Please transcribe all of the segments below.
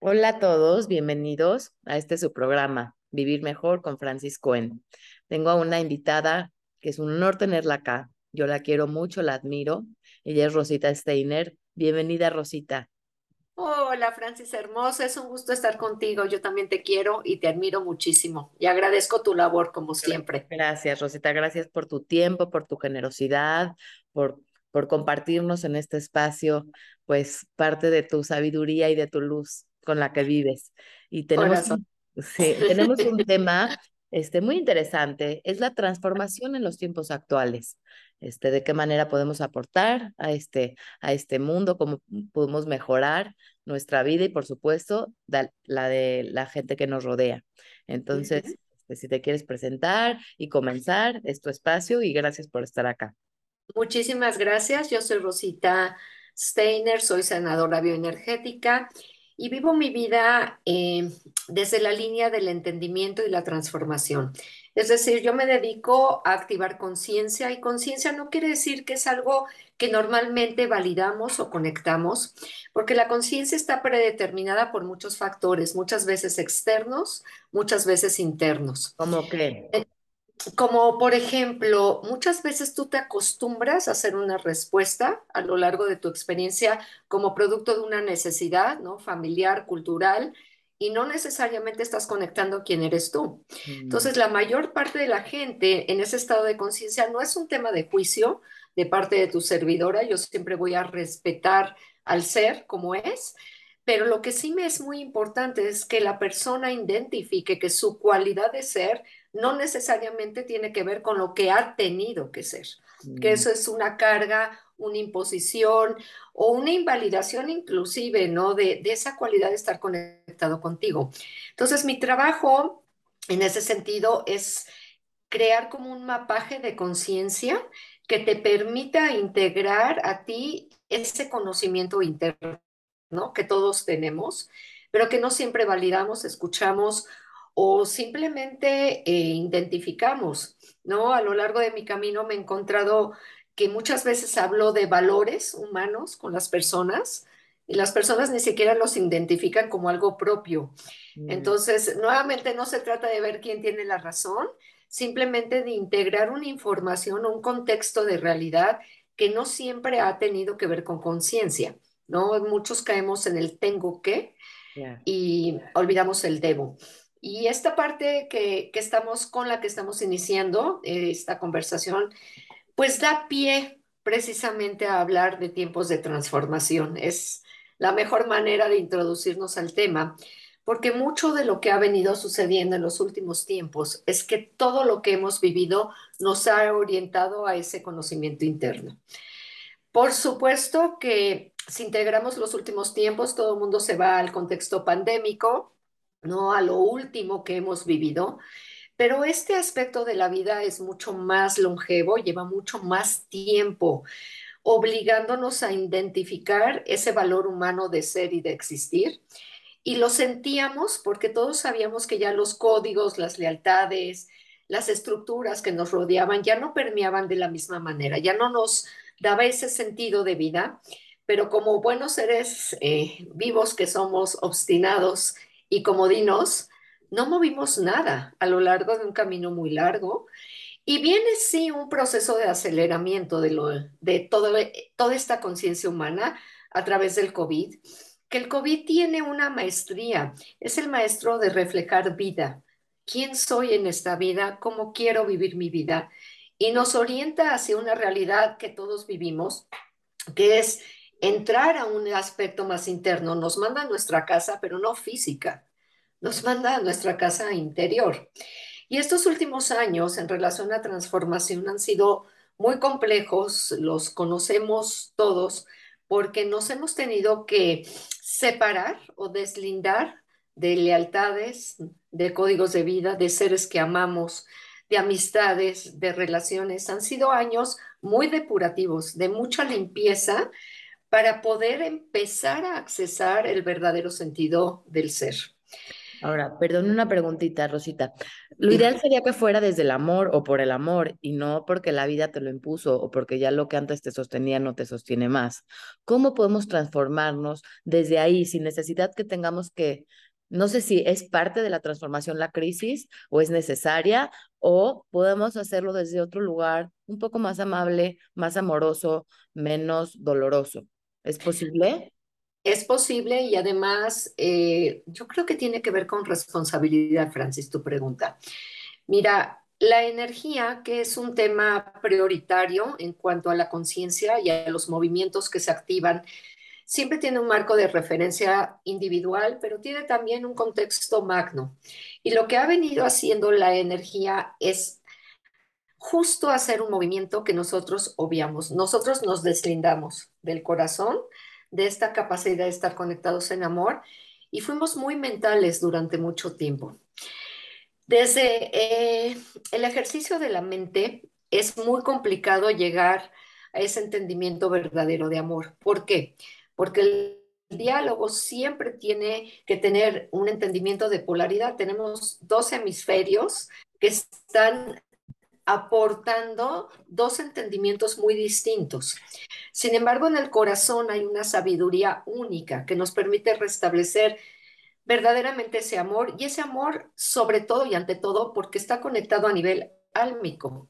Hola a todos, bienvenidos a este su programa, Vivir Mejor con Francis Cohen. Tengo a una invitada que es un honor tenerla acá. Yo la quiero mucho, la admiro. Ella es Rosita Steiner. Bienvenida, Rosita. Hola, Francis hermosa, es un gusto estar contigo. Yo también te quiero y te admiro muchísimo y agradezco tu labor como siempre. Gracias, Rosita. Gracias por tu tiempo, por tu generosidad, por, por compartirnos en este espacio, pues parte de tu sabiduría y de tu luz con la que vives. Y tenemos, sí, tenemos un tema este, muy interesante, es la transformación en los tiempos actuales. Este, de qué manera podemos aportar a este, a este mundo, cómo podemos mejorar nuestra vida y, por supuesto, da, la de la gente que nos rodea. Entonces, este, si te quieres presentar y comenzar, es tu espacio y gracias por estar acá. Muchísimas gracias. Yo soy Rosita Steiner, soy senadora bioenergética y vivo mi vida eh, desde la línea del entendimiento y la transformación. Es decir, yo me dedico a activar conciencia y conciencia no quiere decir que es algo que normalmente validamos o conectamos, porque la conciencia está predeterminada por muchos factores, muchas veces externos, muchas veces internos. ¿Cómo qué? Como por ejemplo, muchas veces tú te acostumbras a hacer una respuesta a lo largo de tu experiencia como producto de una necesidad, ¿no? Familiar, cultural, y no necesariamente estás conectando quién eres tú. Mm, Entonces, la mayor parte de la gente en ese estado de conciencia no es un tema de juicio de parte de tu servidora. Yo siempre voy a respetar al ser como es, pero lo que sí me es muy importante es que la persona identifique que su cualidad de ser no necesariamente tiene que ver con lo que ha tenido que ser, que mm, eso es una carga, una imposición o una invalidación inclusive, ¿no? De, de esa cualidad de estar conectado contigo. Entonces, mi trabajo en ese sentido es crear como un mapaje de conciencia que te permita integrar a ti ese conocimiento interno ¿no? que todos tenemos, pero que no siempre validamos, escuchamos o simplemente eh, identificamos, ¿no? A lo largo de mi camino me he encontrado que muchas veces hablo de valores humanos con las personas y las personas ni siquiera los identifican como algo propio. mm. Entonces, nuevamente no se trata de ver quién tiene la razón, simplemente de integrar una información o un contexto de realidad que no siempre ha tenido que ver con conciencia, ¿no? Muchos caemos en el tengo que y olvidamos el debo. Y esta parte que, que estamos con la que estamos iniciando eh, esta conversación, pues da pie precisamente a hablar de tiempos de transformación. Es la mejor manera de introducirnos al tema, porque mucho de lo que ha venido sucediendo en los últimos tiempos es que todo lo que hemos vivido nos ha orientado a ese conocimiento interno. Por supuesto que si integramos los últimos tiempos, todo el mundo se va al contexto pandémico, no a lo último que hemos vivido, pero este aspecto de la vida es mucho más longevo, lleva mucho más tiempo, obligándonos a identificar ese valor humano de ser y de existir. Y lo sentíamos porque todos sabíamos que ya los códigos, las lealtades, las estructuras que nos rodeaban ya no permeaban de la misma manera, ya no nos daba ese sentido de vida, pero como buenos seres eh, vivos que somos, obstinados y comodinos, no movimos nada a lo largo de un camino muy largo. Y viene sí un proceso de aceleramiento de, lo, de toda esta conciencia humana a través del COVID, que el COVID tiene una maestría, es el maestro de reflejar vida. ¿Quién soy en esta vida? ¿Cómo quiero vivir mi vida? Y nos orienta hacia una realidad que todos vivimos, que es entrar a un aspecto más interno. Nos manda a nuestra casa, pero no física, nos manda a nuestra casa interior. Y estos últimos años en relación a transformación han sido muy complejos, los conocemos todos, porque nos hemos tenido que separar o deslindar de lealtades, de códigos de vida, de seres que amamos, de amistades, de relaciones. Han sido años muy depurativos, de mucha limpieza para poder empezar a accesar el verdadero sentido del ser. Ahora, perdón una preguntita, Rosita. Lo ideal sería que fuera desde el amor o por el amor y no porque la vida te lo impuso o porque ya lo que antes te sostenía no te sostiene más. ¿Cómo podemos transformarnos desde ahí sin necesidad que tengamos que, no sé si es parte de la transformación la crisis o es necesaria o podemos hacerlo desde otro lugar un poco más amable, más amoroso, menos doloroso? ¿Es posible? Es posible y además eh, yo creo que tiene que ver con responsabilidad, Francis, tu pregunta. Mira, la energía, que es un tema prioritario en cuanto a la conciencia y a los movimientos que se activan, siempre tiene un marco de referencia individual, pero tiene también un contexto magno. Y lo que ha venido haciendo la energía es justo hacer un movimiento que nosotros obviamos. Nosotros nos deslindamos del corazón de esta capacidad de estar conectados en amor y fuimos muy mentales durante mucho tiempo. Desde eh, el ejercicio de la mente es muy complicado llegar a ese entendimiento verdadero de amor. ¿Por qué? Porque el diálogo siempre tiene que tener un entendimiento de polaridad. Tenemos dos hemisferios que están aportando dos entendimientos muy distintos. Sin embargo, en el corazón hay una sabiduría única que nos permite restablecer verdaderamente ese amor y ese amor sobre todo y ante todo porque está conectado a nivel álmico.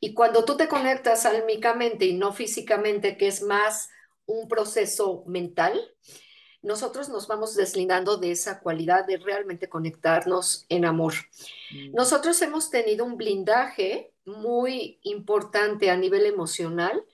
Y cuando tú te conectas álmicamente y no físicamente, que es más un proceso mental, nosotros nos vamos deslindando de esa cualidad de realmente conectarnos en amor. Mm. Nosotros hemos tenido un blindaje muy importante a nivel emocional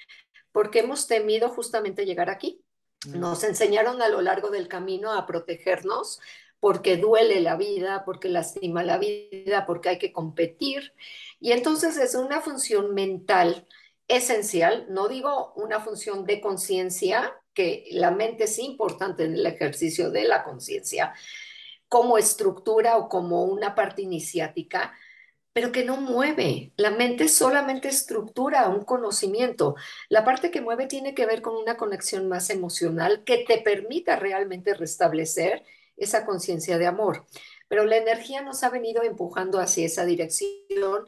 porque hemos temido justamente llegar aquí. Mm. Nos enseñaron a lo largo del camino a protegernos porque duele la vida, porque lastima la vida, porque hay que competir. Y entonces es una función mental esencial, no digo una función de conciencia, que la mente es importante en el ejercicio de la conciencia como estructura o como una parte iniciática, pero que no mueve. La mente solamente estructura un conocimiento. La parte que mueve tiene que ver con una conexión más emocional que te permita realmente restablecer esa conciencia de amor. Pero la energía nos ha venido empujando hacia esa dirección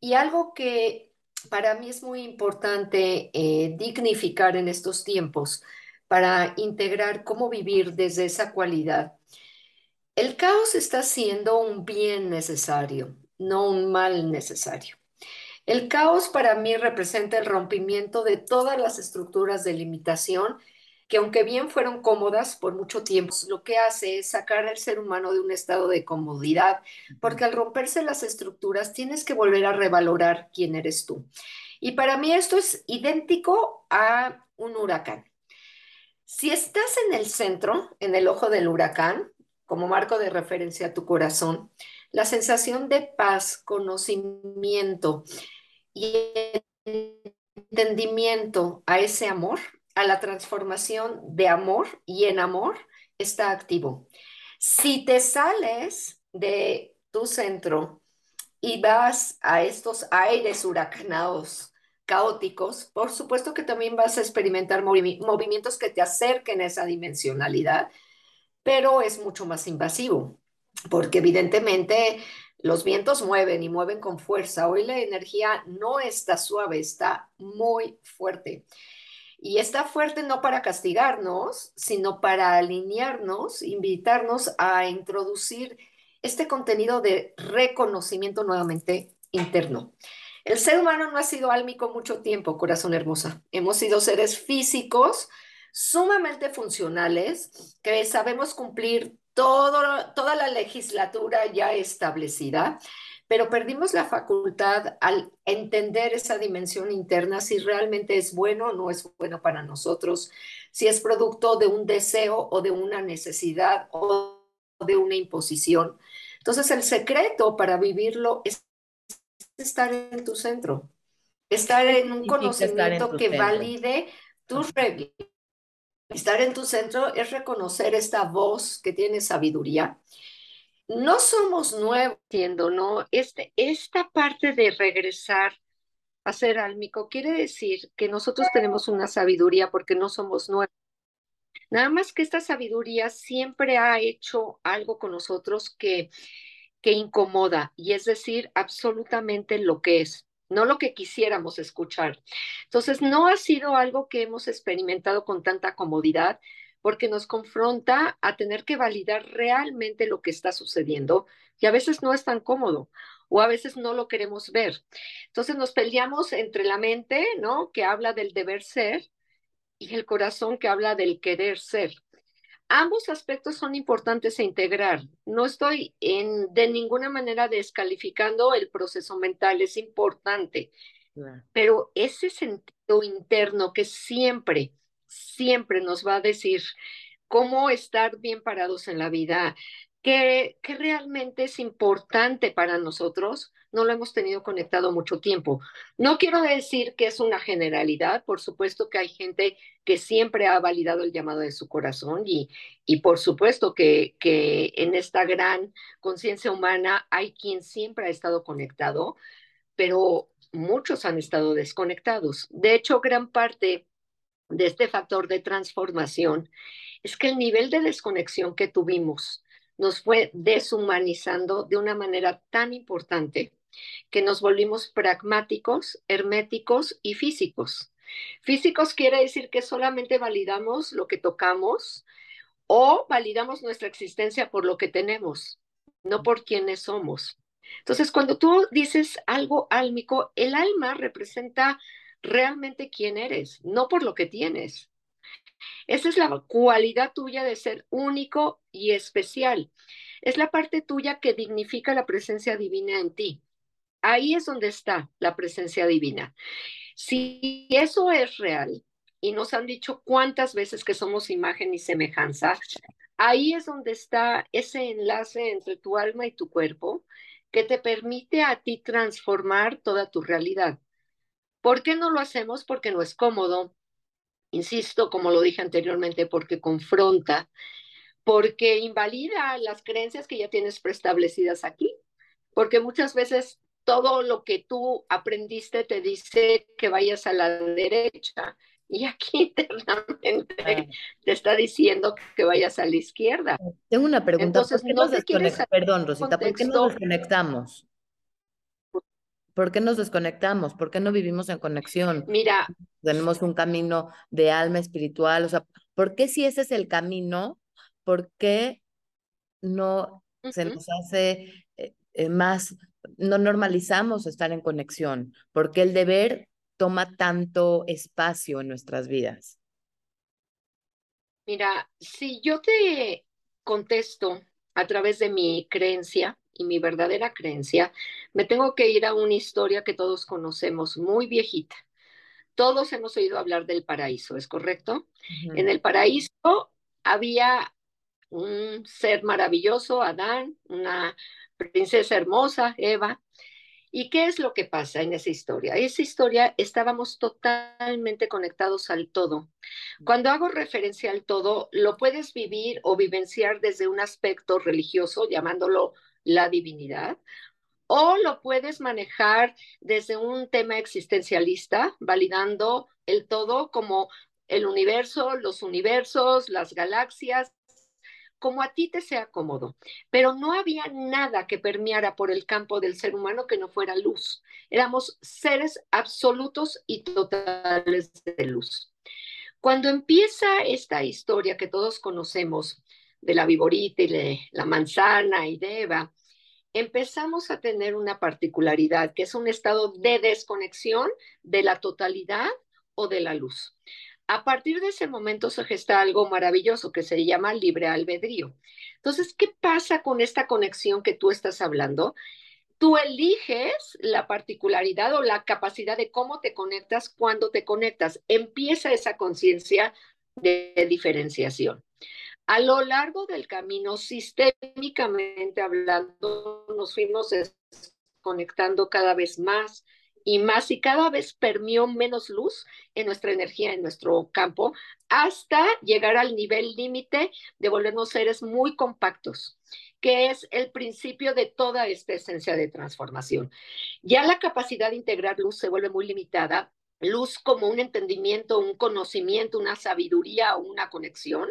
y algo que para mí es muy importante eh, dignificar en estos tiempos para integrar cómo vivir desde esa cualidad. El caos está siendo un bien necesario, no un mal necesario. El caos para mí representa el rompimiento de todas las estructuras de limitación que aunque bien fueron cómodas por mucho tiempo, lo que hace es sacar al ser humano de un estado de comodidad, porque al romperse las estructuras tienes que volver a revalorar quién eres tú. Y para mí esto es idéntico a un huracán. Si estás en el centro, en el ojo del huracán, como marco de referencia a tu corazón, la sensación de paz, conocimiento y entendimiento a ese amor a la transformación de amor y en amor está activo. Si te sales de tu centro y vas a estos aires huracanados, caóticos, por supuesto que también vas a experimentar movimientos que te acerquen a esa dimensionalidad, pero es mucho más invasivo, porque evidentemente los vientos mueven y mueven con fuerza. Hoy la energía no está suave, está muy fuerte. Y está fuerte no para castigarnos, sino para alinearnos, invitarnos a introducir este contenido de reconocimiento nuevamente interno. El ser humano no ha sido álmico mucho tiempo, corazón hermosa. Hemos sido seres físicos sumamente funcionales que sabemos cumplir toda la legislatura ya establecida pero perdimos la facultad al entender esa dimensión interna, si realmente es bueno o no es bueno para nosotros, si es producto de un deseo o de una necesidad o de una imposición. Entonces el secreto para vivirlo es estar en tu centro, estar en un conocimiento que valide tus reglas. Estar en tu centro es reconocer esta voz que tiene sabiduría no somos nuevos, ¿no? Este, esta parte de regresar a ser álmico quiere decir que nosotros tenemos una sabiduría porque no somos nuevos. Nada más que esta sabiduría siempre ha hecho algo con nosotros que, que incomoda, y es decir, absolutamente lo que es, no lo que quisiéramos escuchar. Entonces, no ha sido algo que hemos experimentado con tanta comodidad, porque nos confronta a tener que validar realmente lo que está sucediendo y a veces no es tan cómodo o a veces no lo queremos ver. Entonces nos peleamos entre la mente, ¿no? Que habla del deber ser y el corazón que habla del querer ser. Ambos aspectos son importantes a integrar. No estoy en, de ninguna manera descalificando el proceso mental, es importante, pero ese sentido interno que siempre siempre nos va a decir cómo estar bien parados en la vida, que, que realmente es importante para nosotros, no lo hemos tenido conectado mucho tiempo. No quiero decir que es una generalidad, por supuesto que hay gente que siempre ha validado el llamado de su corazón y, y por supuesto que, que en esta gran conciencia humana hay quien siempre ha estado conectado, pero muchos han estado desconectados. De hecho, gran parte de este factor de transformación es que el nivel de desconexión que tuvimos nos fue deshumanizando de una manera tan importante que nos volvimos pragmáticos, herméticos y físicos. Físicos quiere decir que solamente validamos lo que tocamos o validamos nuestra existencia por lo que tenemos, no por quienes somos. Entonces, cuando tú dices algo álmico, el alma representa realmente quién eres, no por lo que tienes. Esa es la cualidad tuya de ser único y especial. Es la parte tuya que dignifica la presencia divina en ti. Ahí es donde está la presencia divina. Si eso es real, y nos han dicho cuántas veces que somos imagen y semejanza, ahí es donde está ese enlace entre tu alma y tu cuerpo que te permite a ti transformar toda tu realidad. ¿Por qué no lo hacemos? Porque no es cómodo, insisto, como lo dije anteriormente, porque confronta, porque invalida las creencias que ya tienes preestablecidas aquí, porque muchas veces todo lo que tú aprendiste te dice que vayas a la derecha y aquí internamente te está diciendo que vayas a la izquierda. Tengo una pregunta. ¿Por qué nos desconectamos? Perdón, Rosita, ¿por qué nos desconectamos? ¿Por qué nos desconectamos? ¿Por qué no vivimos en conexión? Mira. Tenemos un camino de alma espiritual, o sea, ¿por qué si ese es el camino, por qué no se nos hace eh, eh, más, no normalizamos estar en conexión? ¿Por qué el deber toma tanto espacio en nuestras vidas? Mira, si yo te contesto a través de mi creencia, y mi verdadera creencia, me tengo que ir a una historia que todos conocemos, muy viejita. Todos hemos oído hablar del paraíso, ¿es correcto? En el paraíso había un ser maravilloso, Adán, una princesa hermosa, Eva. ¿Y qué es lo que pasa en esa historia? Esa historia estábamos totalmente conectados al todo. Cuando hago referencia al todo, lo puedes vivir o vivenciar desde un aspecto religioso, llamándolo la divinidad, o lo puedes manejar desde un tema existencialista, validando el todo como el universo, los universos, las galaxias, como a ti te sea cómodo. Pero no había nada que permeara por el campo del ser humano que no fuera luz. Éramos seres absolutos y totales de luz. Cuando empieza esta historia que todos conocemos de la viborita y de la manzana y de Eva, empezamos a tener una particularidad, que es un estado de desconexión de la totalidad o de la luz. A partir de ese momento se gesta algo maravilloso que se llama libre albedrío. Entonces, ¿qué pasa con esta conexión que tú estás hablando? Tú eliges la particularidad o la capacidad de cómo te conectas cuando te conectas. Empieza esa conciencia de diferenciación. A lo largo del camino, sistémicamente hablando, nos fuimos conectando cada vez más y más y cada vez permió menos luz en nuestra energía, en nuestro campo, hasta llegar al nivel límite de volvernos seres muy compactos, que es el principio de toda esta esencia de transformación. Ya la capacidad de integrar luz se vuelve muy limitada luz como un entendimiento, un conocimiento, una sabiduría o una conexión.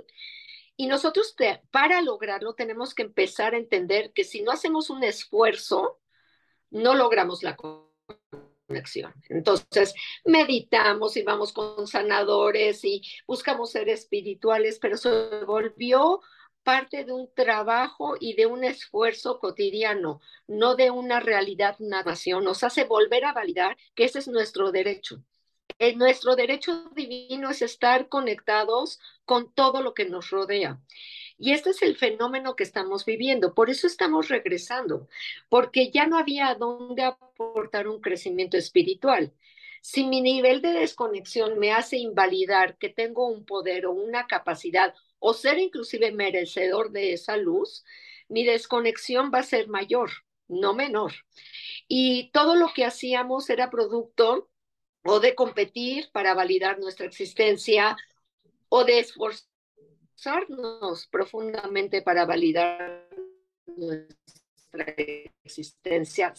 Y nosotros para lograrlo tenemos que empezar a entender que si no hacemos un esfuerzo, no logramos la conexión. Entonces, meditamos y vamos con sanadores y buscamos ser espirituales, pero se volvió parte de un trabajo y de un esfuerzo cotidiano, no de una realidad nación. Nos hace volver a validar que ese es nuestro derecho. El, nuestro derecho divino es estar conectados con todo lo que nos rodea. Y este es el fenómeno que estamos viviendo. Por eso estamos regresando, porque ya no había dónde aportar un crecimiento espiritual. Si mi nivel de desconexión me hace invalidar que tengo un poder o una capacidad o ser inclusive merecedor de esa luz, mi desconexión va a ser mayor, no menor. Y todo lo que hacíamos era producto o de competir para validar nuestra existencia o de esforzarnos profundamente para validar nuestra existencia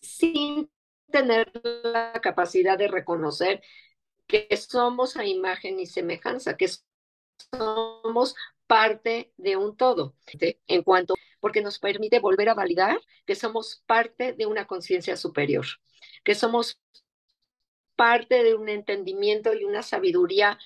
sin tener la capacidad de reconocer que somos a imagen y semejanza, que somos parte de un todo, en cuanto, porque nos permite volver a validar que somos parte de una conciencia superior, que somos parte de un entendimiento y una sabiduría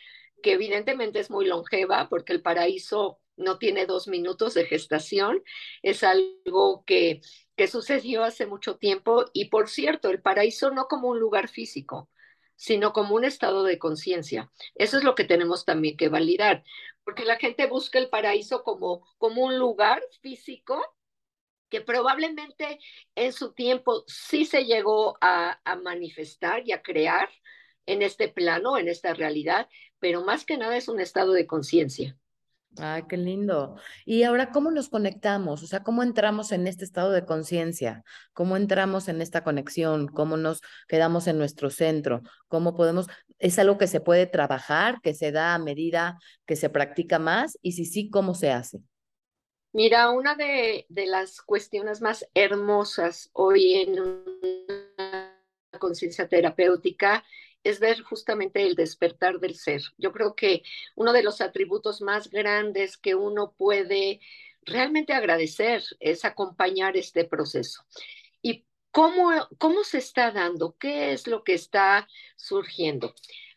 que evidentemente es muy longeva, porque el paraíso no tiene dos minutos de gestación, es algo que, que sucedió hace mucho tiempo y por cierto, el paraíso no como un lugar físico, sino como un estado de conciencia. Eso es lo que tenemos también que validar, porque la gente busca el paraíso como, como un lugar físico que probablemente en su tiempo sí se llegó a, manifestar y a crear en este plano, en esta realidad, pero más que nada es un estado de conciencia. Ay, qué lindo. Y ahora, ¿cómo nos conectamos? O sea, ¿cómo entramos en este estado de conciencia? ¿Cómo entramos en esta conexión? ¿Cómo nos quedamos en nuestro centro? ¿Cómo podemos? ¿Es algo que se puede trabajar, que se da a medida que se practica más? Y si sí, ¿cómo se hace? Mira, una de, las cuestiones más hermosas hoy en una conciencia terapéutica es ver justamente el despertar del ser. Yo creo que uno de los atributos más grandes que uno puede realmente agradecer es acompañar este proceso. ¿Y cómo, cómo se está dando? ¿Qué es lo que está surgiendo?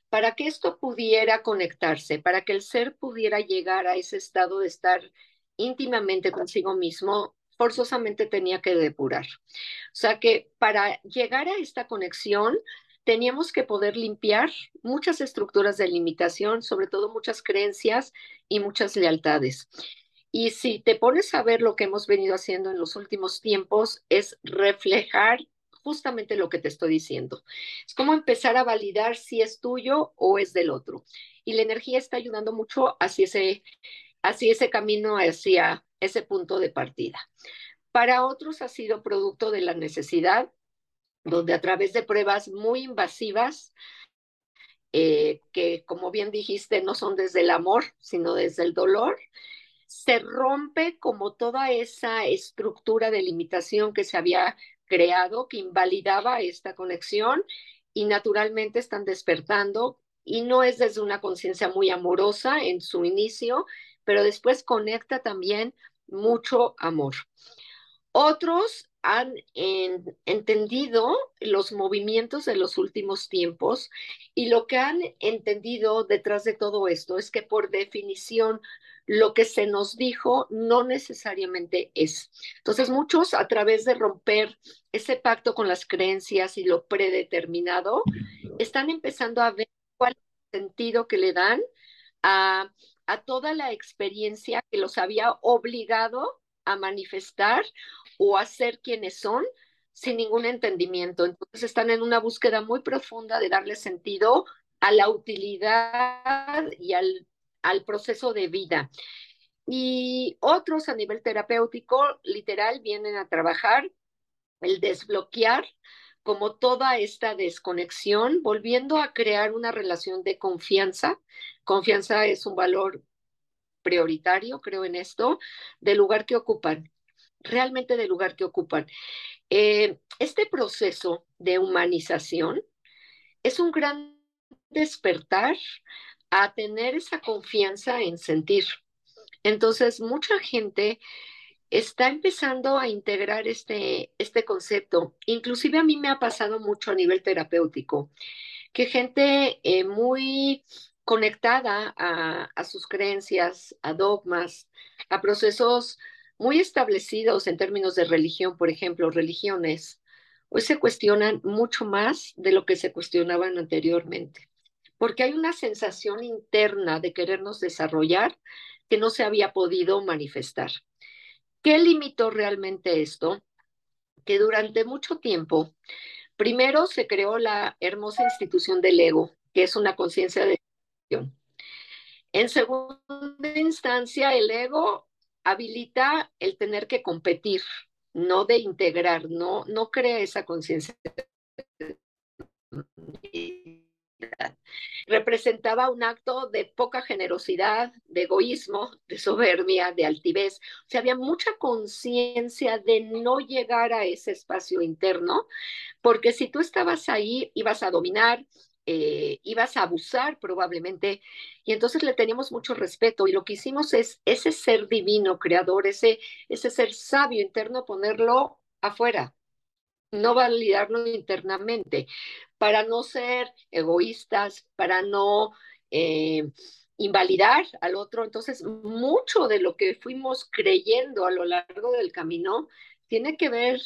Para que esto pudiera conectarse, para que el ser pudiera llegar a ese estado de estar íntimamente consigo mismo, forzosamente tenía que depurar. O sea que para llegar a esta conexión, teníamos que poder limpiar muchas estructuras de limitación, sobre todo muchas creencias y muchas lealtades. Y si te pones a ver lo que hemos venido haciendo en los últimos tiempos, es reflejar justamente lo que te estoy diciendo. Es como empezar a validar si es tuyo o es del otro. Y la energía está ayudando mucho hacia ese, hacia ese camino, hacia ese punto de partida. Para otros ha sido producto de la necesidad donde a través de pruebas muy invasivas, eh, que como bien dijiste, no son desde el amor, sino desde el dolor, se rompe como toda esa estructura de limitación que se había creado, que invalidaba esta conexión y naturalmente están despertando y no es desde una conciencia muy amorosa en su inicio, pero después conecta también mucho amor. Otros han entendido los movimientos de los últimos tiempos y lo que han entendido detrás de todo esto es que por definición lo que se nos dijo no necesariamente es. Entonces muchos a través de romper ese pacto con las creencias y lo predeterminado, están empezando a ver cuál es el sentido que le dan a, a toda la experiencia que los había obligado a manifestar o a ser quienes son sin ningún entendimiento. Entonces están en una búsqueda muy profunda de darle sentido a la utilidad y al, al proceso de vida. Y otros a nivel terapéutico, literal, vienen a trabajar el desbloquear como toda esta desconexión, volviendo a crear una relación de confianza. Confianza es un valor prioritario, creo en esto, del lugar que ocupan realmente del lugar que ocupan. Eh, este proceso de humanización es un gran despertar a tener esa confianza en sentir. Entonces, mucha gente está empezando a integrar este, este concepto. Inclusive a mí me ha pasado mucho a nivel terapéutico, que gente eh, muy conectada a, a sus creencias, a dogmas, a procesos muy establecidos en términos de religión, por ejemplo, religiones, hoy se cuestionan mucho más de lo que se cuestionaban anteriormente, porque hay una sensación interna de querernos desarrollar que no se había podido manifestar. ¿Qué limitó realmente esto? Que durante mucho tiempo, primero se creó la hermosa institución del ego, que es una conciencia de en segunda instancia, el ego habilita el tener que competir, no de integrar, no, no crea esa conciencia representaba un acto de poca generosidad, de egoísmo, de soberbia, de altivez. O sea, había mucha conciencia de no llegar a ese espacio interno, porque si tú estabas ahí, ibas a dominar, eh, ibas a abusar probablemente, y entonces le teníamos mucho respeto y lo que hicimos es ese ser divino, creador, ese, ese ser sabio interno, ponerlo afuera, no validarlo internamente, para no ser egoístas, para no eh, invalidar al otro. Entonces, mucho de lo que fuimos creyendo a lo largo del camino tiene que ver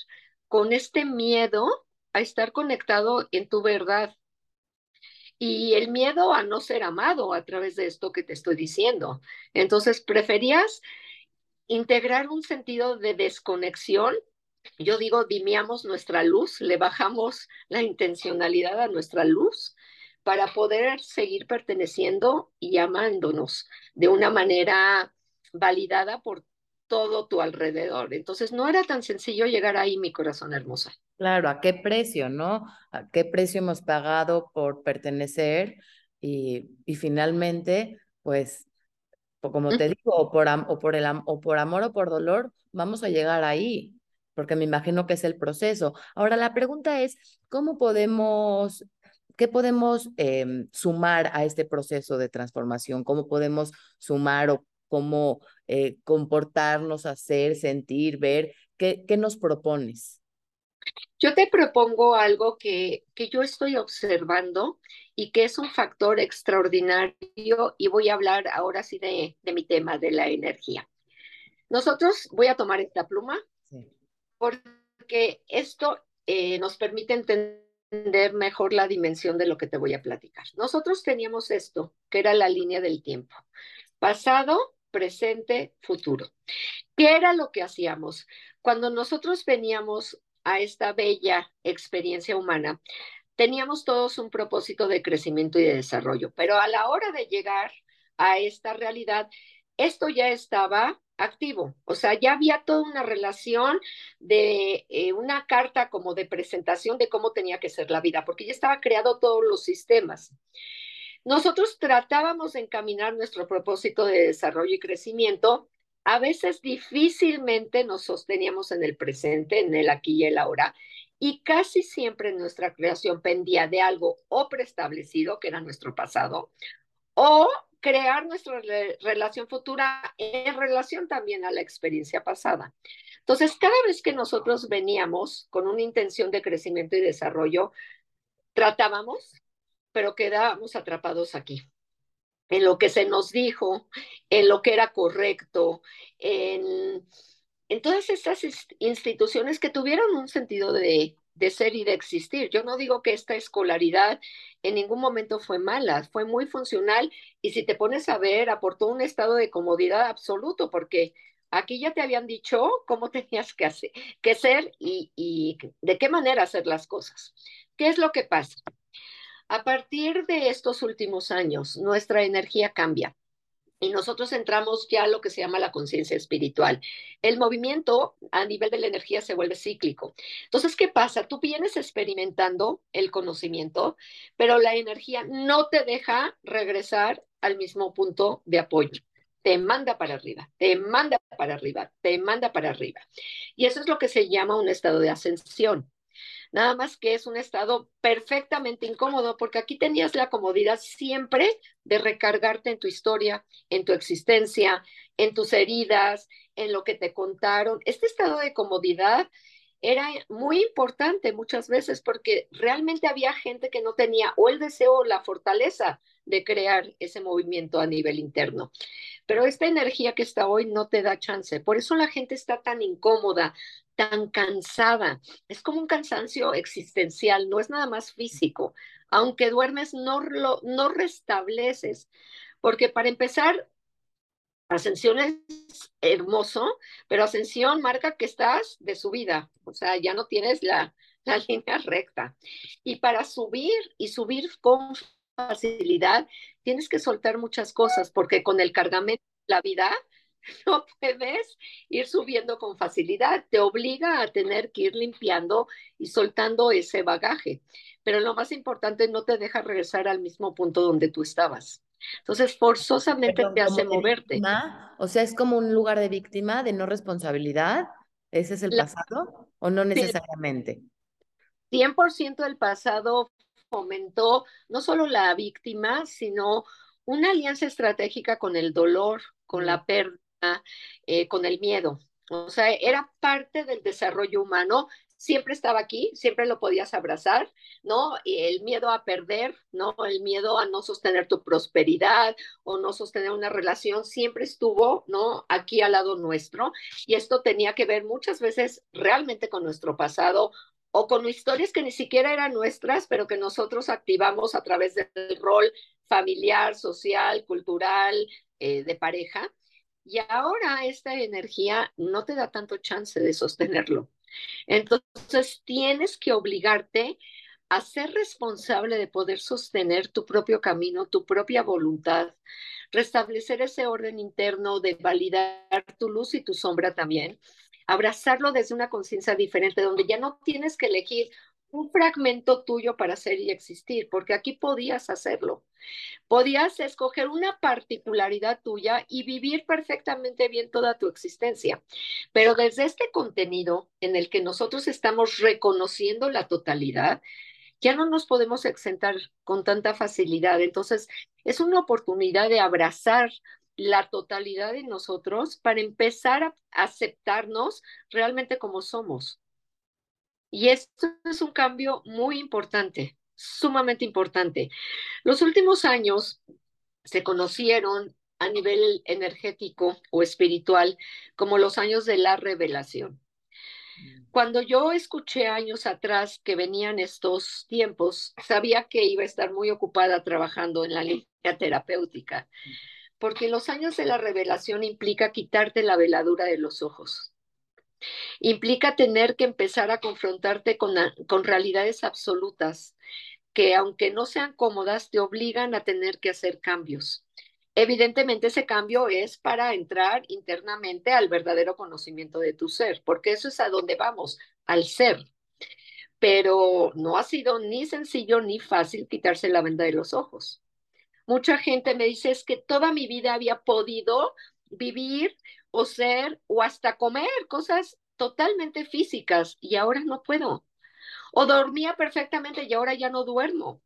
con este miedo a estar conectado en tu verdad. Y el miedo a no ser amado a través de esto que te estoy diciendo. Entonces, preferías integrar un sentido de desconexión yo digo, dimiamos nuestra luz, le bajamos la intencionalidad a nuestra luz para poder seguir perteneciendo y amándonos de una manera validada por todo tu alrededor. Entonces no era tan sencillo llegar ahí, mi corazón hermosa. Claro, ¿a qué precio, no? ¿A qué precio hemos pagado por pertenecer? Y, y finalmente, pues, como te digo, o por, o, por el, o por amor o por dolor, vamos a llegar ahí porque me imagino que es el proceso. Ahora, la pregunta es, ¿cómo podemos, qué podemos em, sumar a este proceso de transformación? ¿Cómo podemos sumar o cómo eh, comportarnos, hacer, sentir, ver? ¿Qué, qué nos propones? Yo te propongo algo que, que yo estoy observando y que es un factor extraordinario y voy a hablar ahora sí de, de mi tema de la energía. Nosotros, voy a tomar esta pluma, porque esto eh, nos permite entender mejor la dimensión de lo que te voy a platicar. Nosotros teníamos esto, que era la línea del tiempo, pasado, presente, futuro. ¿Qué era lo que hacíamos? Cuando nosotros veníamos a esta bella experiencia humana, teníamos todos un propósito de crecimiento y de desarrollo, pero a la hora de llegar a esta realidad, esto ya estaba activo. O sea, ya había toda una relación de eh, una carta como de presentación de cómo tenía que ser la vida, porque ya estaba creado todos los sistemas. Nosotros tratábamos de encaminar nuestro propósito de desarrollo y crecimiento. A veces difícilmente nos sosteníamos en el presente, en el aquí y el ahora, y casi siempre nuestra creación pendía de algo o preestablecido, que era nuestro pasado, o crear nuestra relación futura en relación también a la experiencia pasada. Entonces, cada vez que nosotros veníamos con una intención de crecimiento y desarrollo, tratábamos, pero quedábamos atrapados aquí, en lo que se nos dijo, en lo que era correcto, en, en todas estas instituciones que tuvieron un sentido de, de ser y de existir. Yo no digo que esta escolaridad en ningún momento fue mala, fue muy funcional y si te pones a ver, aportó un estado de comodidad absoluto porque aquí ya te habían dicho cómo tenías que, hacer, que ser y, y de qué manera hacer las cosas. ¿Qué es lo que pasa? A partir de estos últimos años, nuestra energía cambia y nosotros entramos ya a lo que se llama la conciencia espiritual. El movimiento a nivel de la energía se vuelve cíclico. Entonces, ¿qué pasa? Tú vienes experimentando el conocimiento, pero la energía no te deja regresar al mismo punto de apoyo. Te manda para arriba, te manda para arriba, te manda para arriba. Y eso es lo que se llama un estado de ascensión. Nada más que es un estado perfectamente incómodo porque aquí tenías la comodidad siempre de recargarte en tu historia, en tu existencia, en tus heridas, en lo que te contaron. Este estado de comodidad era muy importante muchas veces porque realmente había gente que no tenía o el deseo o la fortaleza de crear ese movimiento a nivel interno. Pero esta energía que está hoy no te da chance. Por eso la gente está tan incómoda, tan cansada. Es como un cansancio existencial, no es nada más físico. Aunque duermes, no, lo, no restableces. Porque para empezar, Ascensión es hermoso, pero ascensión marca que estás de subida, o sea, ya no tienes la, la línea recta. Y para subir y subir con facilidad, tienes que soltar muchas cosas, porque con el cargamento de la vida no puedes ir subiendo con facilidad, te obliga a tener que ir limpiando y soltando ese bagaje. Pero lo más importante, no te deja regresar al mismo punto donde tú estabas. Entonces, forzosamente te hace moverte. o sea, es como un lugar de víctima, de no responsabilidad. ¿Ese es el pasado o no necesariamente? 100% del pasado fomentó no solo la víctima, sino una alianza estratégica con el dolor, con la pérdida, eh, con el miedo. O sea, era parte del desarrollo humano siempre estaba aquí, siempre lo podías abrazar, ¿no? El miedo a perder, ¿no? El miedo a no sostener tu prosperidad o no sostener una relación siempre estuvo, ¿no? Aquí al lado nuestro. Y esto tenía que ver muchas veces realmente con nuestro pasado o con historias que ni siquiera eran nuestras, pero que nosotros activamos a través del rol familiar, social, cultural, eh, de pareja. Y ahora esta energía no te da tanto chance de sostenerlo. Entonces, tienes que obligarte a ser responsable de poder sostener tu propio camino, tu propia voluntad, restablecer ese orden interno de validar tu luz y tu sombra también, abrazarlo desde una conciencia diferente, donde ya no tienes que elegir un fragmento tuyo para ser y existir, porque aquí podías hacerlo. Podías escoger una particularidad tuya y vivir perfectamente bien toda tu existencia. Pero desde este contenido en el que nosotros estamos reconociendo la totalidad, ya no nos podemos exentar con tanta facilidad. Entonces, es una oportunidad de abrazar la totalidad de nosotros para empezar a aceptarnos realmente como somos. Y esto es un cambio muy importante, sumamente importante. Los últimos años se conocieron a nivel energético o espiritual como los años de la revelación. Mm. Cuando yo escuché años atrás que venían estos tiempos, sabía que iba a estar muy ocupada trabajando en la línea terapéutica, mm. Porque los años de la revelación implica quitarte la veladura de los ojos implica tener que empezar a confrontarte con, con realidades absolutas que aunque no sean cómodas, te obligan a tener que hacer cambios. Evidentemente ese cambio es para entrar internamente al verdadero conocimiento de tu ser, porque eso es a donde vamos, al ser. Pero no ha sido ni sencillo ni fácil quitarse la venda de los ojos. Mucha gente me dice es que toda mi vida había podido vivir o ser o hasta comer cosas totalmente físicas y ahora no puedo. O dormía perfectamente y ahora ya no duermo.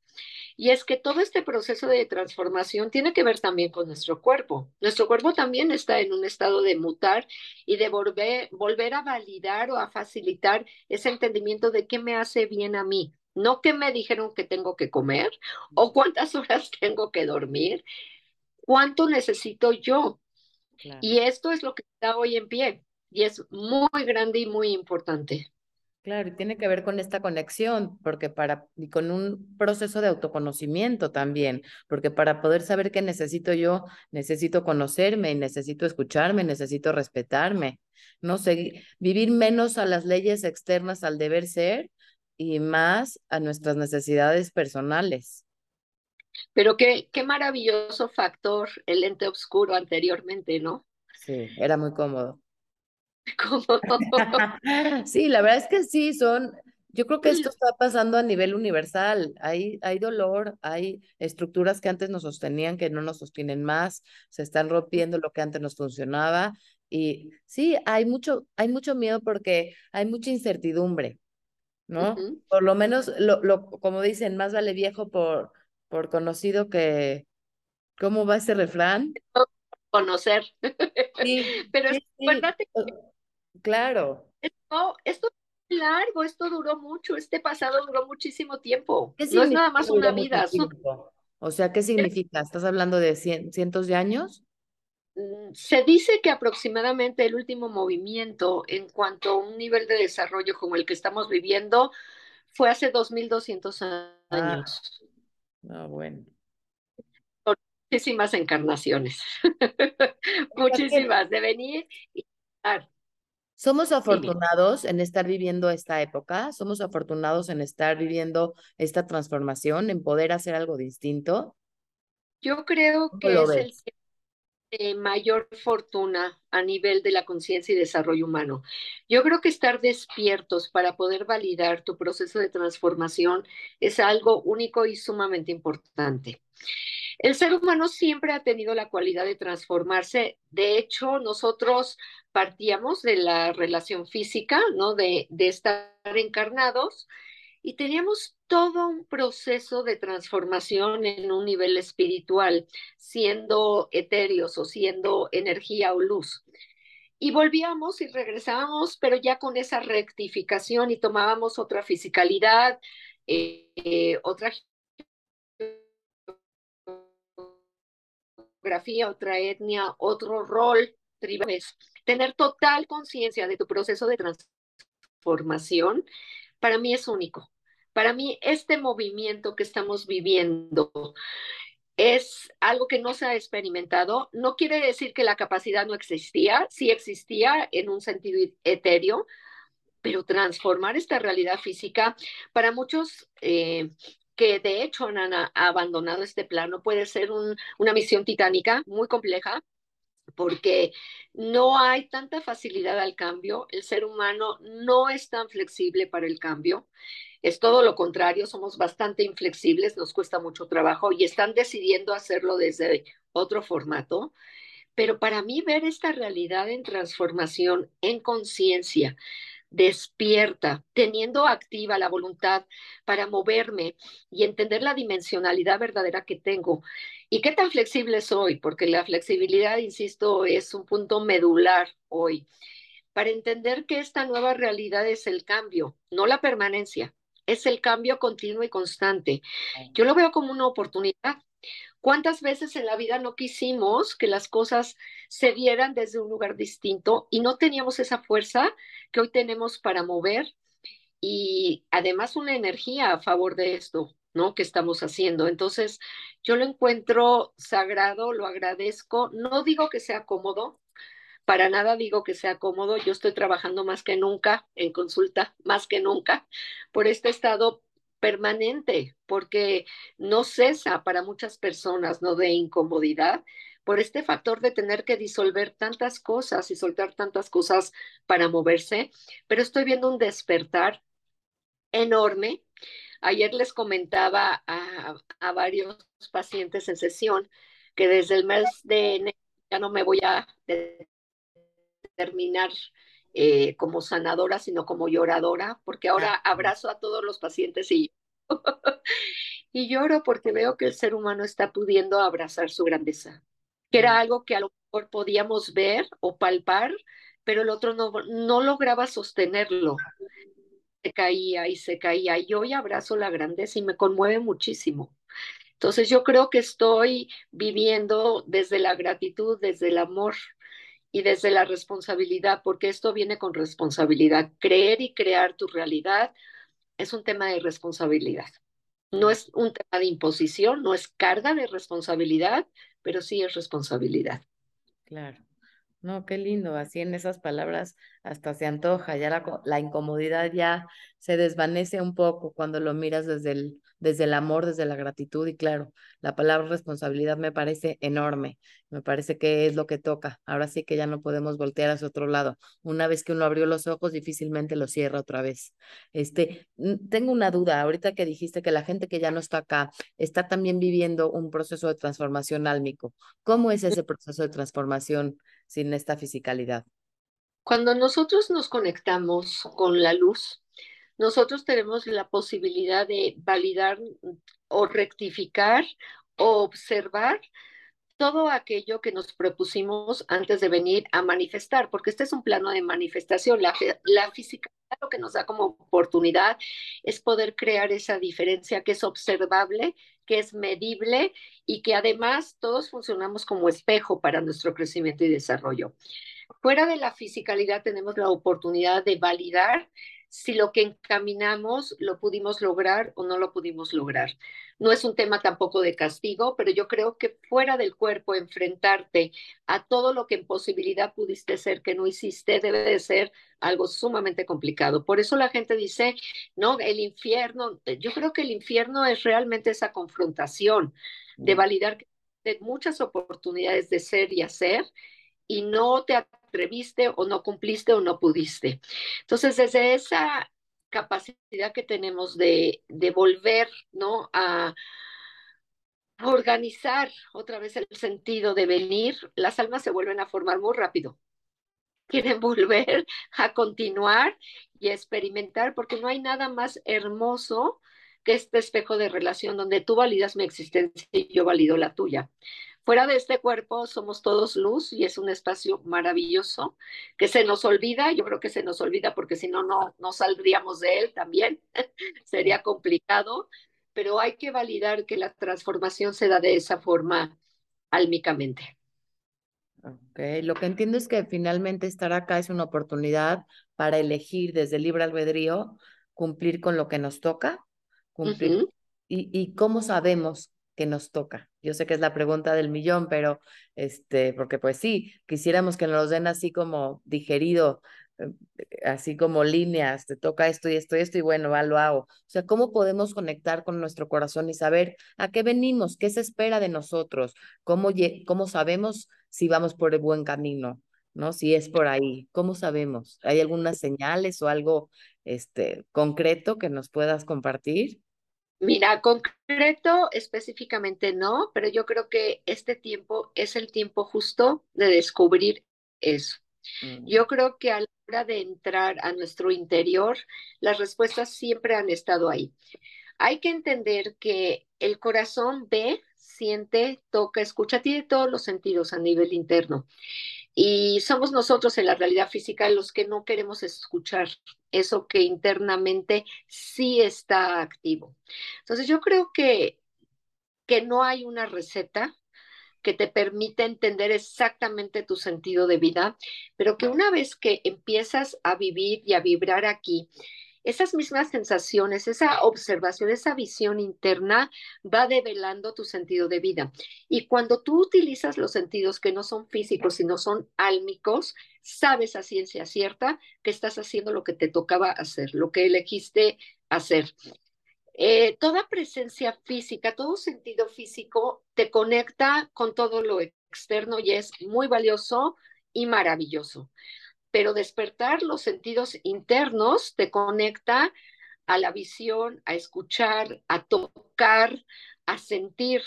Y es que todo este proceso de transformación tiene que ver también con nuestro cuerpo. Nuestro cuerpo también está en un estado de mutar y de volver, volver a validar o a facilitar ese entendimiento de qué me hace bien a mí. No que me dijeron que tengo que comer o cuántas horas tengo que dormir, cuánto necesito yo. Y esto es lo que está hoy en pie y es muy grande y muy importante. Claro, y tiene que ver con esta conexión, porque para, y con un proceso de autoconocimiento también, porque para poder saber qué necesito yo, necesito conocerme, y necesito escucharme, necesito respetarme, no sé, vivir menos a las leyes externas al deber ser y más a nuestras necesidades personales. Pero qué, qué maravilloso factor el lente oscuro anteriormente, ¿no? Sí, era muy cómodo. Cómodo. sí, la verdad es que sí, son, yo creo que esto está pasando a nivel universal. Hay, hay dolor, hay estructuras que antes nos sostenían que no nos sostienen más, se están rompiendo lo que antes nos funcionaba. Y sí, hay mucho, hay mucho miedo porque hay mucha incertidumbre. ¿No? Por lo menos, lo, lo, como dicen, más vale viejo por, por conocido que, ¿cómo va ese refrán? Conocer. Sí, Pero es, Claro. Esto, esto es largo, esto duró mucho, este pasado duró muchísimo tiempo. No es nada más una vida. O sea, ¿qué significa? ¿Estás hablando de cientos de años? Mm, se dice que aproximadamente el último movimiento en cuanto a un nivel de desarrollo como el que estamos viviendo fue hace 2200 ah. años. Ah, bueno. Muchísimas encarnaciones. Muchísimas de venir y estar. Somos afortunados en estar viviendo esta época, somos afortunados en estar viviendo esta transformación, en poder hacer algo distinto. Yo creo que es el de mayor fortuna a nivel de la conciencia y desarrollo humano. Yo creo que estar despiertos para poder validar tu proceso de transformación es algo único y sumamente importante. El ser humano siempre ha tenido la cualidad de transformarse. De hecho, nosotros partíamos de la relación física, ¿no? De estar encarnados y teníamos todo un proceso de transformación en un nivel espiritual, siendo etéreos o siendo energía o luz. Y volvíamos y regresábamos, pero ya con esa rectificación y tomábamos otra fisicalidad, eh, eh, otra otra etnia, otro rol, tener total conciencia de tu proceso de transformación, para mí es único. Para mí, este movimiento que estamos viviendo es algo que no se ha experimentado. No quiere decir que la capacidad no existía, sí existía en un sentido etéreo, pero transformar esta realidad física para muchos eh, que de hecho han abandonado este plano. Puede ser una misión titánica muy compleja porque no hay tanta facilidad al cambio, el ser humano no es tan flexible para el cambio, es todo lo contrario, somos bastante inflexibles, nos cuesta mucho trabajo y están decidiendo hacerlo desde otro formato. Pero para mí ver esta realidad en transformación, en conciencia, despierta, teniendo activa la voluntad para moverme y entender la dimensionalidad verdadera que tengo. ¿Y qué tan flexible soy? Porque la flexibilidad, insisto, es un punto medular hoy. Para entender que esta nueva realidad es el cambio, no la permanencia, es el cambio continuo y constante. Yo lo veo como una oportunidad. ¿Cuántas veces en la vida no quisimos que las cosas se vieran desde un lugar distinto y no teníamos esa fuerza que hoy tenemos para mover y además una energía a favor de esto, ¿no? Que estamos haciendo. Entonces, yo lo encuentro sagrado, lo agradezco. No digo que sea cómodo, para nada digo que sea cómodo. Yo estoy trabajando más que nunca en consulta, más que nunca, por este estado permanente, porque no cesa para muchas personas, ¿no? De incomodidad, por este factor de tener que disolver tantas cosas y soltar tantas cosas para moverse, pero estoy viendo un despertar enorme. Ayer les comentaba a, a varios pacientes en sesión que desde el mes de enero ya no me voy a terminar eh, como sanadora, sino como lloradora, porque ahora abrazo a todos los pacientes y, y lloro porque veo que el ser humano está pudiendo abrazar su grandeza, que era algo que a lo mejor podíamos ver o palpar, pero el otro no, no lograba sostenerlo. Se caía y se caía. Y hoy abrazo la grandeza y me conmueve muchísimo. Entonces yo creo que estoy viviendo desde la gratitud, desde el amor, y desde la responsabilidad, porque esto viene con responsabilidad. Creer y crear tu realidad es un tema de responsabilidad. No es un tema de imposición, no es carga de responsabilidad, pero sí es responsabilidad. Claro. No, qué lindo, así en esas palabras hasta se antoja, ya la, la incomodidad ya se desvanece un poco cuando lo miras desde el, desde el amor, desde la gratitud y claro, la palabra responsabilidad me parece enorme, me parece que es lo que toca. Ahora sí que ya no podemos voltear hacia otro lado. Una vez que uno abrió los ojos, difícilmente lo cierra otra vez. Este, tengo una duda, ahorita que dijiste que la gente que ya no está acá está también viviendo un proceso de transformación álmico. ¿Cómo es ese proceso de transformación sin esta fisicalidad? Cuando nosotros nos conectamos con la luz, nosotros tenemos la posibilidad de validar o rectificar o observar todo aquello que nos propusimos antes de venir a manifestar, porque este es un plano de manifestación. La, la física lo que nos da como oportunidad es poder crear esa diferencia que es observable, que es medible y que además todos funcionamos como espejo para nuestro crecimiento y desarrollo. Fuera de la fisicalidad tenemos la oportunidad de validar si lo que encaminamos lo pudimos lograr o no lo pudimos lograr. No es un tema tampoco de castigo, pero yo creo que fuera del cuerpo enfrentarte a todo lo que en posibilidad pudiste ser que no hiciste debe de ser algo sumamente complicado. Por eso la gente dice, no, el infierno, yo creo que el infierno es realmente esa confrontación de mm. validar que muchas oportunidades de ser y hacer y no te atreviste o no cumpliste o no pudiste. Entonces, desde esa capacidad que tenemos de, de volver, ¿no? A, organizar otra vez el sentido de venir, las almas se vuelven a formar muy rápido. Quieren volver a continuar y experimentar porque no hay nada más hermoso que este espejo de relación donde tú validas mi existencia y yo valido la tuya. Fuera de este cuerpo somos todos luz y es un espacio maravilloso que se nos olvida, yo creo que se nos olvida porque si no, no, no saldríamos de él también, sería complicado, pero hay que validar que la transformación se da de esa forma álmicamente. Ok, lo que entiendo es que finalmente estar acá es una oportunidad para elegir desde el libre albedrío cumplir con lo que nos toca, cumplir. y, ¿Y cómo sabemos que nos toca? Yo sé que es la pregunta del millón, pero este, porque pues sí, quisiéramos que nos den así como digerido, eh, así como líneas, te toca esto y esto y esto y bueno, va, lo hago. O sea, ¿cómo podemos conectar con nuestro corazón y saber a qué venimos, qué se espera de nosotros, cómo, cómo sabemos si vamos por el buen camino? ¿no? Si es por ahí, ¿cómo sabemos? ¿Hay algunas señales o algo este, concreto que nos puedas compartir? Mira, concreto específicamente no, pero yo creo que este tiempo es el tiempo justo de descubrir eso. Mm. Yo creo que a la hora de entrar a nuestro interior, las respuestas siempre han estado ahí. Hay que entender que el corazón ve, siente, toca, escucha, tiene todos los sentidos a nivel interno. Y somos nosotros en la realidad física los que no queremos escuchar eso que internamente sí está activo. Entonces yo creo que, que no hay una receta que te permita entender exactamente tu sentido de vida, pero que una vez que empiezas a vivir y a vibrar aquí, esas mismas sensaciones, esa observación, esa visión interna va develando tu sentido de vida. Y cuando tú utilizas los sentidos que no son físicos, sino son álmicos, sabes a ciencia cierta que estás haciendo lo que te tocaba hacer, lo que elegiste hacer. Eh, toda presencia física, todo sentido físico te conecta con todo lo externo y es muy valioso y maravilloso pero despertar los sentidos internos te conecta a la visión, a escuchar, a tocar, a sentir,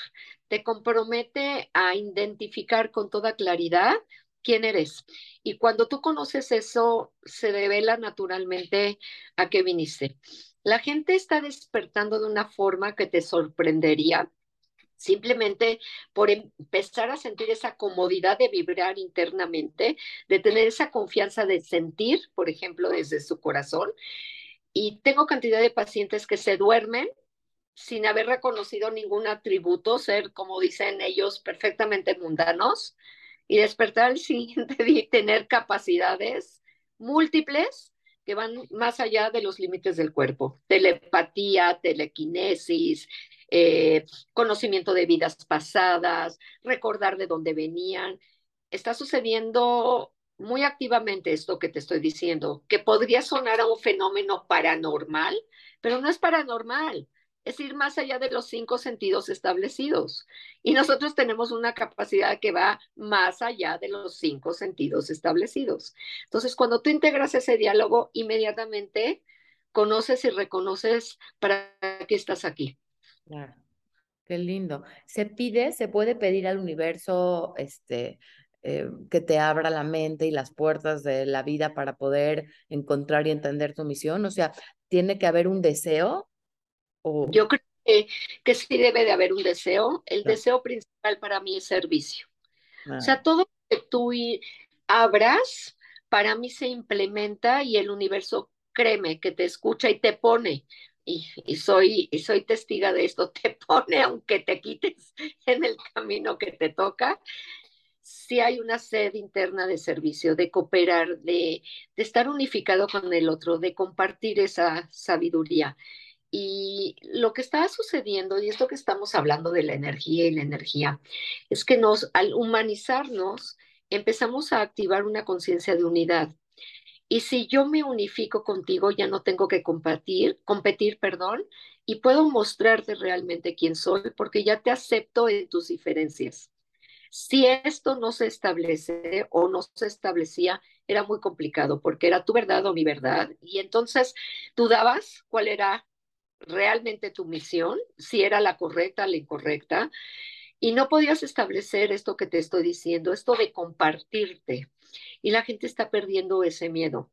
te compromete a identificar con toda claridad quién eres. Y cuando tú conoces eso, se revela naturalmente a qué viniste. La gente está despertando de una forma que te sorprendería simplemente por empezar a sentir esa comodidad de vibrar internamente, de tener esa confianza de sentir, por ejemplo, desde su corazón. Y tengo cantidad de pacientes que se duermen sin haber reconocido ningún atributo, ser, como dicen ellos, perfectamente mundanos, y despertar al siguiente día y tener capacidades múltiples que van más allá de los límites del cuerpo. Telepatía, telequinesis, eh, conocimiento de vidas pasadas, recordar de dónde venían. Está sucediendo muy activamente esto que te estoy diciendo, que podría sonar a un fenómeno paranormal, pero no es paranormal, es ir más allá de los cinco sentidos establecidos. Y nosotros tenemos una capacidad que va más allá de los cinco sentidos establecidos. Entonces, cuando tú integras ese diálogo, inmediatamente conoces y reconoces para qué estás aquí. Claro, qué lindo. Se pide, se puede pedir al universo, este, eh, que te abra la mente y las puertas de la vida para poder encontrar y entender tu misión? O sea, ¿tiene que haber un deseo? Yo creo que, que sí debe de haber un deseo. El deseo principal para mí es servicio. O sea, todo que tú abras, para mí se implementa y el universo, créeme, que te escucha y te pone. Y, y, soy, y soy testiga de esto, te pone aunque te quites en el camino que te toca. Si hay una sed interna de servicio, de cooperar, de, de estar unificado con el otro, de compartir esa sabiduría. Y lo que está sucediendo, y esto que estamos hablando de la energía y la energía, es que nos, al humanizarnos, empezamos a activar una conciencia de unidad. Y si yo me unifico contigo, ya no tengo que competir, competir, perdón, y puedo mostrarte realmente quién soy, porque ya te acepto en tus diferencias. Si esto no se establece o no se establecía, era muy complicado, porque era tu verdad o mi verdad, y entonces dudabas cuál era realmente tu misión, si era la correcta, la incorrecta, y no podías establecer esto que te estoy diciendo, esto de compartirte. Y la gente está perdiendo ese miedo.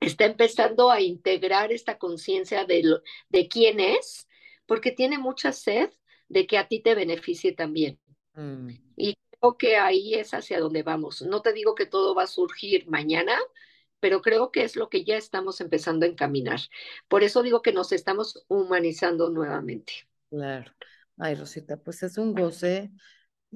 Está empezando a integrar esta conciencia de, de quién es, porque tiene mucha sed de que a ti te beneficie también. Mm. Y creo que ahí es hacia donde vamos. No te digo que todo va a surgir mañana, pero creo que es lo que ya estamos empezando a encaminar. Por eso digo que nos estamos humanizando nuevamente. Claro. Ay, Rosita, pues es un goce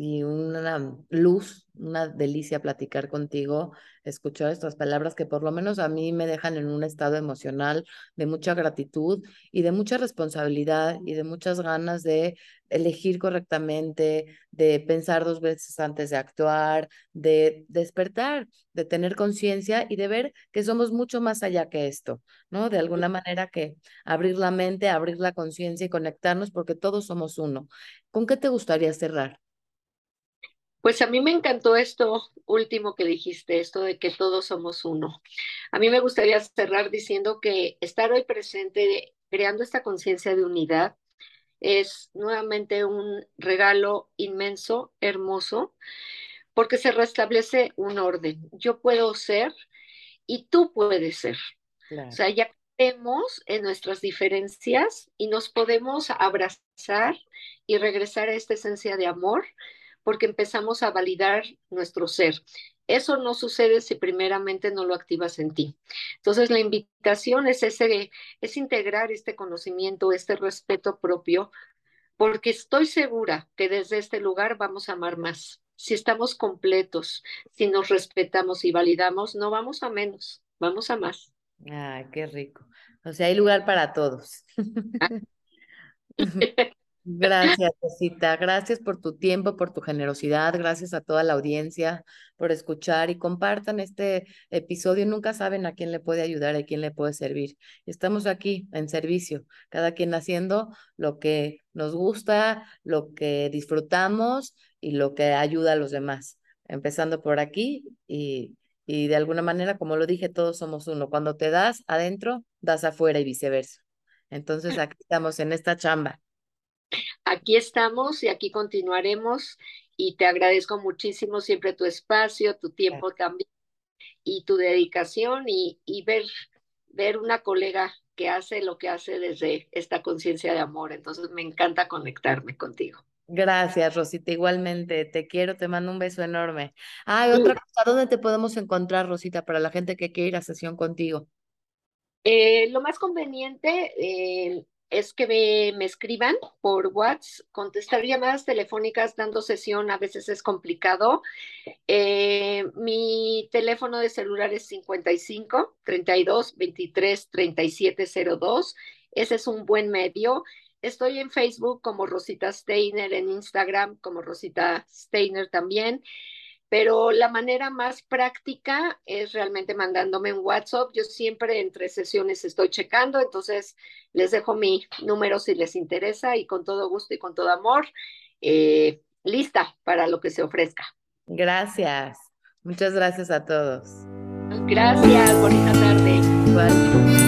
y una luz, una delicia platicar contigo, escuchar estas palabras que por lo menos a mí me dejan en un estado emocional de mucha gratitud y de mucha responsabilidad y de muchas ganas de elegir correctamente, de pensar dos veces antes de actuar, de despertar, de tener conciencia y de ver que somos mucho más allá que esto, ¿no? De alguna manera que abrir la mente, abrir la conciencia y conectarnos porque todos somos uno. ¿Con qué te gustaría cerrar? Pues a mí me encantó esto último que dijiste, esto de que todos somos uno. A mí me gustaría cerrar diciendo que estar hoy presente, creando esta conciencia de unidad, es nuevamente un regalo inmenso, hermoso, porque se restablece un orden. Yo puedo ser y tú puedes ser. O sea, ya vemos en nuestras diferencias y nos podemos abrazar y regresar a esta esencia de amor porque empezamos a validar nuestro ser. Eso no sucede si primeramente no lo activas en ti. Entonces, la invitación es, ese, es integrar este conocimiento, este respeto propio, porque estoy segura que desde este lugar vamos a amar más. Si estamos completos, si nos respetamos y validamos, no vamos a menos, vamos a más. Ay, qué rico. O sea, hay lugar para todos. Gracias, Rosita. Gracias por tu tiempo, por tu generosidad. Gracias a toda la audiencia por escuchar y compartan este episodio. Nunca saben a quién le puede ayudar, a quién le puede servir. Estamos aquí en servicio, cada quien haciendo lo que nos gusta, lo que disfrutamos y lo que ayuda a los demás. Empezando por aquí y, y de alguna manera, como lo dije, todos somos uno. Cuando te das adentro, das afuera y viceversa. Entonces aquí estamos en esta chamba aquí estamos y aquí continuaremos y te agradezco muchísimo siempre tu espacio, tu tiempo también y tu dedicación y, y ver, ver una colega que hace lo que hace desde esta conciencia de amor. Entonces me encanta conectarme contigo. Gracias, Rosita. Igualmente, te quiero, te mando un beso enorme. Ah, otra cosa, ¿dónde te podemos encontrar, Rosita, para la gente que quiere ir a sesión contigo? Eh, lo más conveniente, eh, es que me, escriban por WhatsApp, contestar llamadas telefónicas dando sesión a veces es complicado. Eh, mi teléfono de celular es 55 32 23 37 02. Ese es un buen medio. Estoy en Facebook como Rosita Steiner, en Instagram como Rosita Steiner también pero la manera más práctica es realmente mandándome un WhatsApp. Yo siempre entre sesiones estoy checando, entonces les dejo mi número si les interesa y con todo gusto y con todo amor, eh, lista para lo que se ofrezca. Gracias. Muchas gracias a todos. Gracias, bonita tarde.